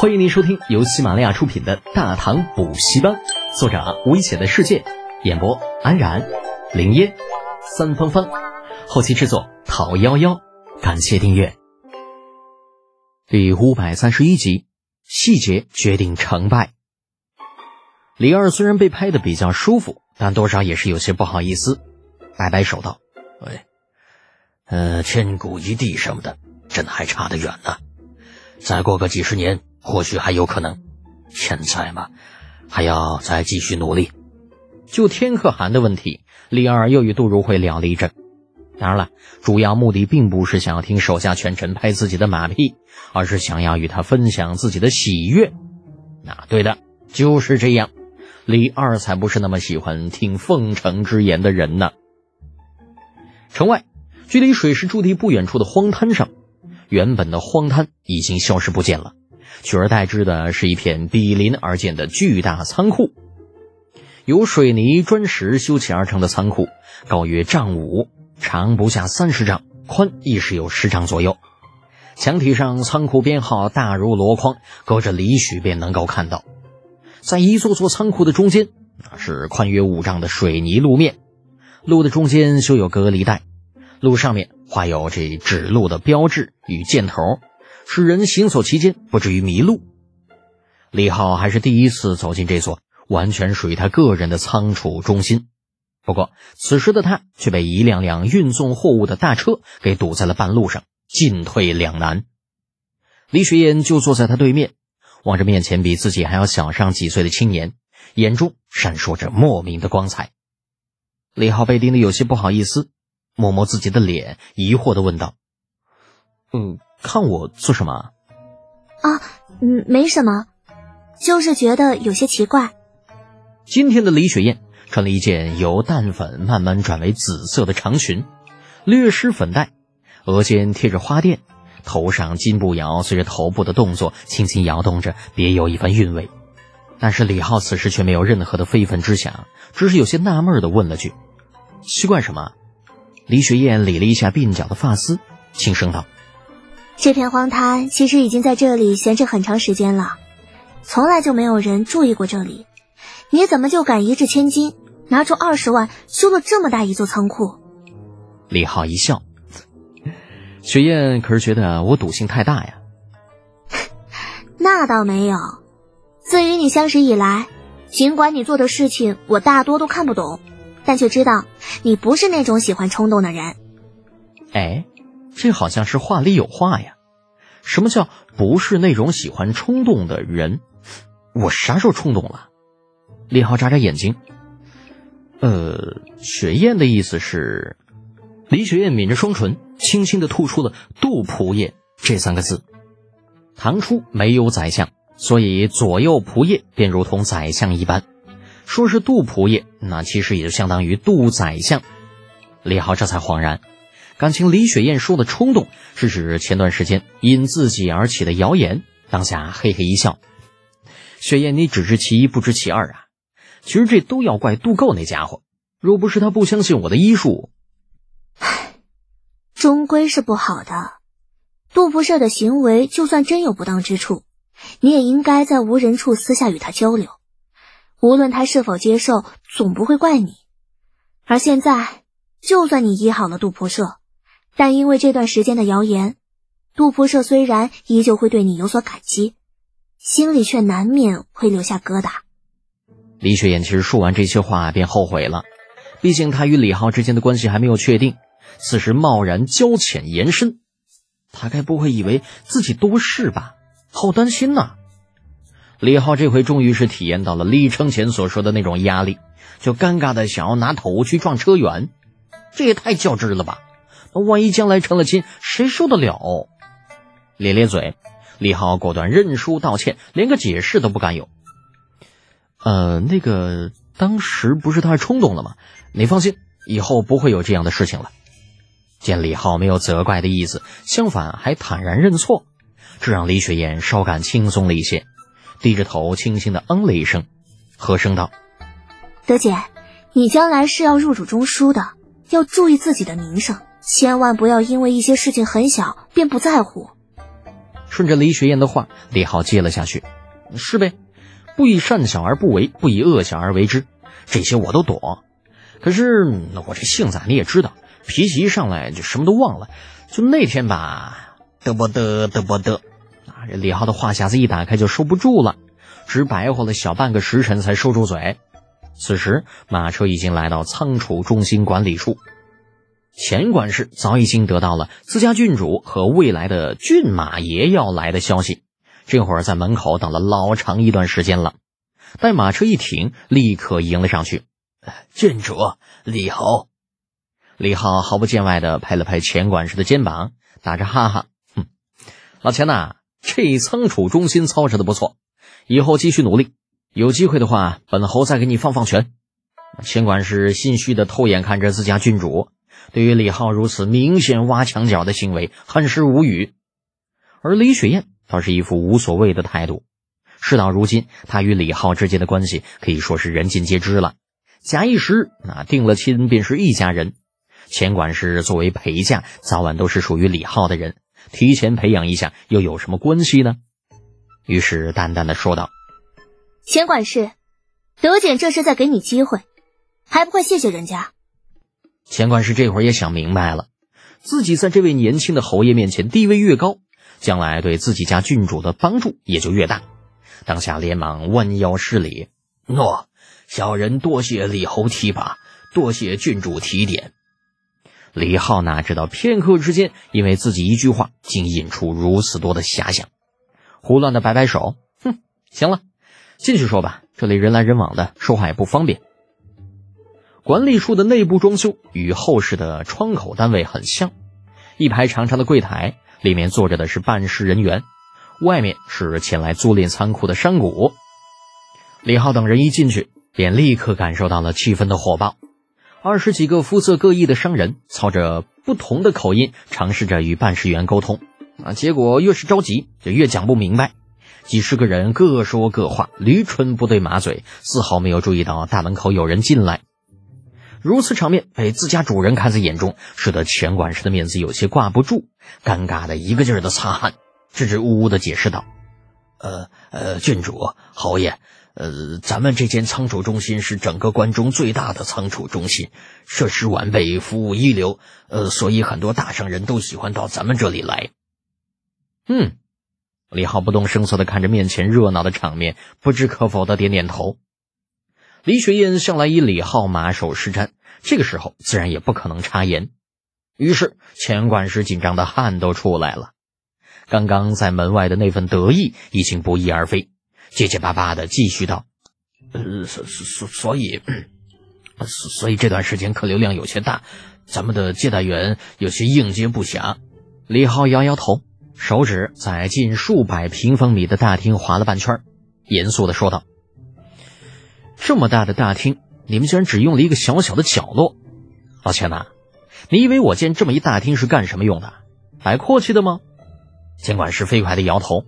欢迎您收听由喜马拉雅出品的《大唐补习班》，作者危险的世界，演播安然、林烟、三芳芳，后期制作陶幺幺。感谢订阅。第五百三十一集，细节决定成败。李二虽然被拍的比较舒服，但多少也是有些不好意思，摆摆手道：“喂，呃，千古一帝什么的，真还差得远呢。再过个几十年。”或许还有可能，现在嘛，还要再继续努力。就天可汗的问题，李二又与杜如晦聊了一阵。当然了，主要目的并不是想要听手下权臣拍自己的马屁，而是想要与他分享自己的喜悦。那对的，就是这样。李二才不是那么喜欢听奉承之言的人呢。城外，距离水师驻地不远处的荒滩上，原本的荒滩已经消失不见了。取而代之的是一片比邻而建的巨大仓库，由水泥砖石修砌而成的仓库，高约丈五，长不下三十丈，宽亦是有十丈左右。墙体上仓库编号大如箩筐，隔着里许便能够看到。在一座座仓库的中间，是宽约五丈的水泥路面，路的中间修有隔离带，路上面画有这指路的标志与箭头。使人行走期间不至于迷路。李浩还是第一次走进这座完全属于他个人的仓储中心，不过此时的他却被一辆辆运送货物的大车给堵在了半路上，进退两难。李雪燕就坐在他对面，望着面前比自己还要小上几岁的青年，眼中闪烁着莫名的光彩。李浩被盯得有些不好意思，摸摸自己的脸，疑惑的问道：“嗯。”看我做什么？啊，嗯，没什么，就是觉得有些奇怪。今天的李雪燕穿了一件由淡粉慢慢转为紫色的长裙，略施粉黛，额间贴着花钿，头上金步摇随着头部的动作轻轻摇动着，别有一番韵味。但是李浩此时却没有任何的非分之想，只是有些纳闷的问了句：“奇怪什么？”李雪燕理了一下鬓角的发丝，轻声道。这片荒滩其实已经在这里闲置很长时间了，从来就没有人注意过这里。你怎么就敢一掷千金，拿出二十万修了这么大一座仓库？李浩一笑，雪雁可是觉得我赌性太大呀？那倒没有。自与你相识以来，尽管你做的事情我大多都看不懂，但却知道你不是那种喜欢冲动的人。哎。这好像是话里有话呀！什么叫不是那种喜欢冲动的人？我啥时候冲动了？李浩眨眨眼睛。呃，雪雁的意思是，李雪雁抿着双唇，轻轻的吐出了“杜仆夜”这三个字。唐初没有宰相，所以左右仆射便如同宰相一般。说是杜仆夜，那其实也就相当于杜宰相。李浩这才恍然。感情李雪燕说的冲动是指前段时间因自己而起的谣言，当下嘿嘿一笑。雪燕，你只知其一不知其二啊！其实这都要怪杜构那家伙，若不是他不相信我的医术，唉，终归是不好的。杜不赦的行为，就算真有不当之处，你也应该在无人处私下与他交流。无论他是否接受，总不会怪你。而现在，就算你医好了杜不赦，但因为这段时间的谣言，杜仆射虽然依旧会对你有所感激，心里却难免会留下疙瘩。李雪燕其实说完这些话便后悔了，毕竟她与李浩之间的关系还没有确定，此时贸然交浅言深，他该不会以为自己多事吧？好担心呐！李浩这回终于是体验到了李承前所说的那种压力，就尴尬的想要拿头去撞车辕，这也太较真了吧！万一将来成了亲，谁受得了？咧咧嘴，李浩果断认输道歉，连个解释都不敢有。呃，那个当时不是太冲动了吗？你放心，以后不会有这样的事情了。见李浩没有责怪的意思，相反还坦然认错，这让李雪燕稍感轻松了一些，低着头轻轻的嗯了一声，和声道：“德姐，你将来是要入主中书的，要注意自己的名声。”千万不要因为一些事情很小便不在乎。顺着李雪燕的话，李浩接了下去：“是呗，不以善小而不为，不以恶小而为之，这些我都懂。可是我这性子你也知道，脾气一上来就什么都忘了。就那天吧，得不得，得不得啊！这李浩的话匣子一打开就收不住了，只白活了小半个时辰才收住嘴。此时马车已经来到仓储中心管理处。”钱管事早已经得到了自家郡主和未来的郡马爷要来的消息，这会儿在门口等了老长一段时间了。待马车一停，立刻迎了上去。郡主李侯，李浩毫不见外的拍了拍钱管事的肩膀，打着哈哈：“哼，老钱呐，这仓储中心操持的不错，以后继续努力。有机会的话，本侯再给你放放权。”钱管事心虚的偷眼看着自家郡主。对于李浩如此明显挖墙脚的行为，很是无语。而李雪燕倒是一副无所谓的态度。事到如今，她与李浩之间的关系可以说是人尽皆知了。假一时，那定了亲便是一家人。钱管事作为陪嫁，早晚都是属于李浩的人，提前培养一下又有什么关系呢？于是淡淡的说道：“钱管事，德简这是在给你机会，还不快谢谢人家？”钱管事这会儿也想明白了，自己在这位年轻的侯爷面前地位越高，将来对自己家郡主的帮助也就越大。当下连忙弯腰施礼：“诺，小人多谢李侯提拔，多谢郡主提点。”李浩哪知道片刻之间，因为自己一句话，竟引出如此多的遐想，胡乱的摆摆手：“哼，行了，进去说吧，这里人来人往的，说话也不方便。”管理处的内部装修与后世的窗口单位很像，一排长长的柜台，里面坐着的是办事人员，外面是前来租赁仓库的商贾。李浩等人一进去，便立刻感受到了气氛的火爆。二十几个肤色各异的商人，操着不同的口音，尝试着与办事员沟通。啊，结果越是着急，就越讲不明白。几十个人各说各话，驴唇不对马嘴，丝毫没有注意到大门口有人进来。如此场面被自家主人看在眼中，使得钱管事的面子有些挂不住，尴尬的一个劲儿的擦汗，支支吾吾的解释道：“呃呃，郡主侯爷，呃，咱们这间仓储中心是整个关中最大的仓储中心，设施完备，服务一流，呃，所以很多大商人都喜欢到咱们这里来。”嗯，李浩不动声色的看着面前热闹的场面，不知可否的点点头。李雪燕向来以李浩马首是瞻，这个时候自然也不可能插言。于是钱管事紧张的汗都出来了，刚刚在门外的那份得意已经不翼而飞，结结巴巴的继续道：“呃，所所所以，所以这段时间客流量有些大，咱们的接待员有些应接不暇。”李浩摇摇头，手指在近数百平方米的大厅划了半圈，严肃的说道。这么大的大厅，你们居然只用了一个小小的角落，老钱呐，你以为我建这么一大厅是干什么用的？摆阔气的吗？监管事飞快的摇头，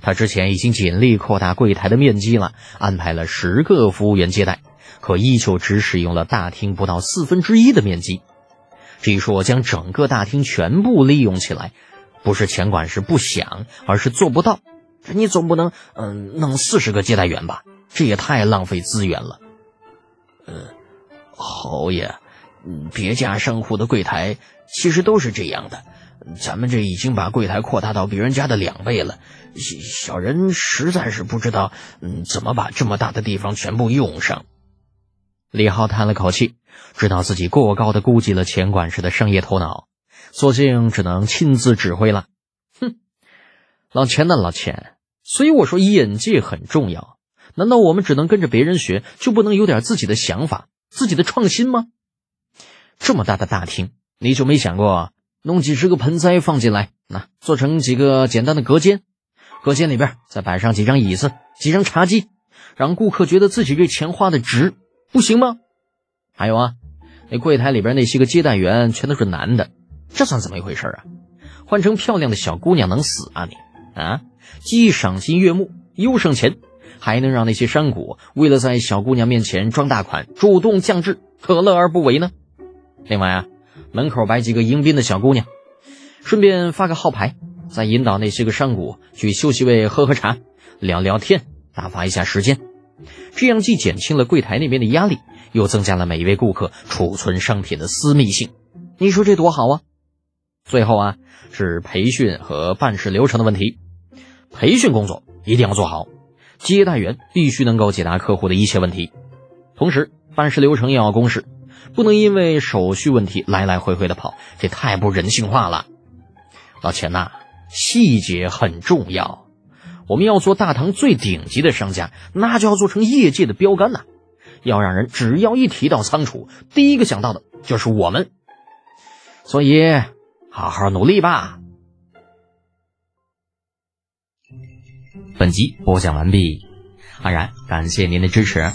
他之前已经尽力扩大柜台的面积了，安排了十个服务员接待，可依旧只使用了大厅不到四分之一的面积。至于说将整个大厅全部利用起来，不是钱管事不想，而是做不到。你总不能嗯弄四十个接待员吧？这也太浪费资源了。呃，侯爷，别家商户的柜台其实都是这样的，咱们这已经把柜台扩大到别人家的两倍了。小小人实在是不知道，嗯，怎么把这么大的地方全部用上。李浩叹了口气，知道自己过高的估计了钱管事的商业头脑，索性只能亲自指挥了。哼，老钱呢，老钱，所以我说眼界很重要。难道我们只能跟着别人学，就不能有点自己的想法、自己的创新吗？这么大的大厅，你就没想过弄几十个盆栽放进来，那做成几个简单的隔间，隔间里边再摆上几张椅子、几张茶几，让顾客觉得自己这钱花的值，不行吗？还有啊，那柜台里边那些个接待员全都是男的，这算怎么一回事啊？换成漂亮的小姑娘能死啊你啊？既赏心悦目，又省钱。还能让那些山谷为了在小姑娘面前装大款，主动降智，何乐而不为呢？另外啊，门口摆几个迎宾的小姑娘，顺便发个号牌，再引导那些个商贾去休息位喝喝茶、聊聊天，打发一下时间。这样既减轻了柜台那边的压力，又增加了每一位顾客储存商品的私密性。你说这多好啊！最后啊，是培训和办事流程的问题。培训工作一定要做好，接待员必须能够解答客户的一切问题，同时办事流程也要公示，不能因为手续问题来来回回的跑，这太不人性化了。老钱呐，细节很重要。我们要做大唐最顶级的商家，那就要做成业界的标杆呐！要让人只要一提到仓储，第一个想到的就是我们。所以，好好努力吧。本集播讲完毕，安然感谢您的支持。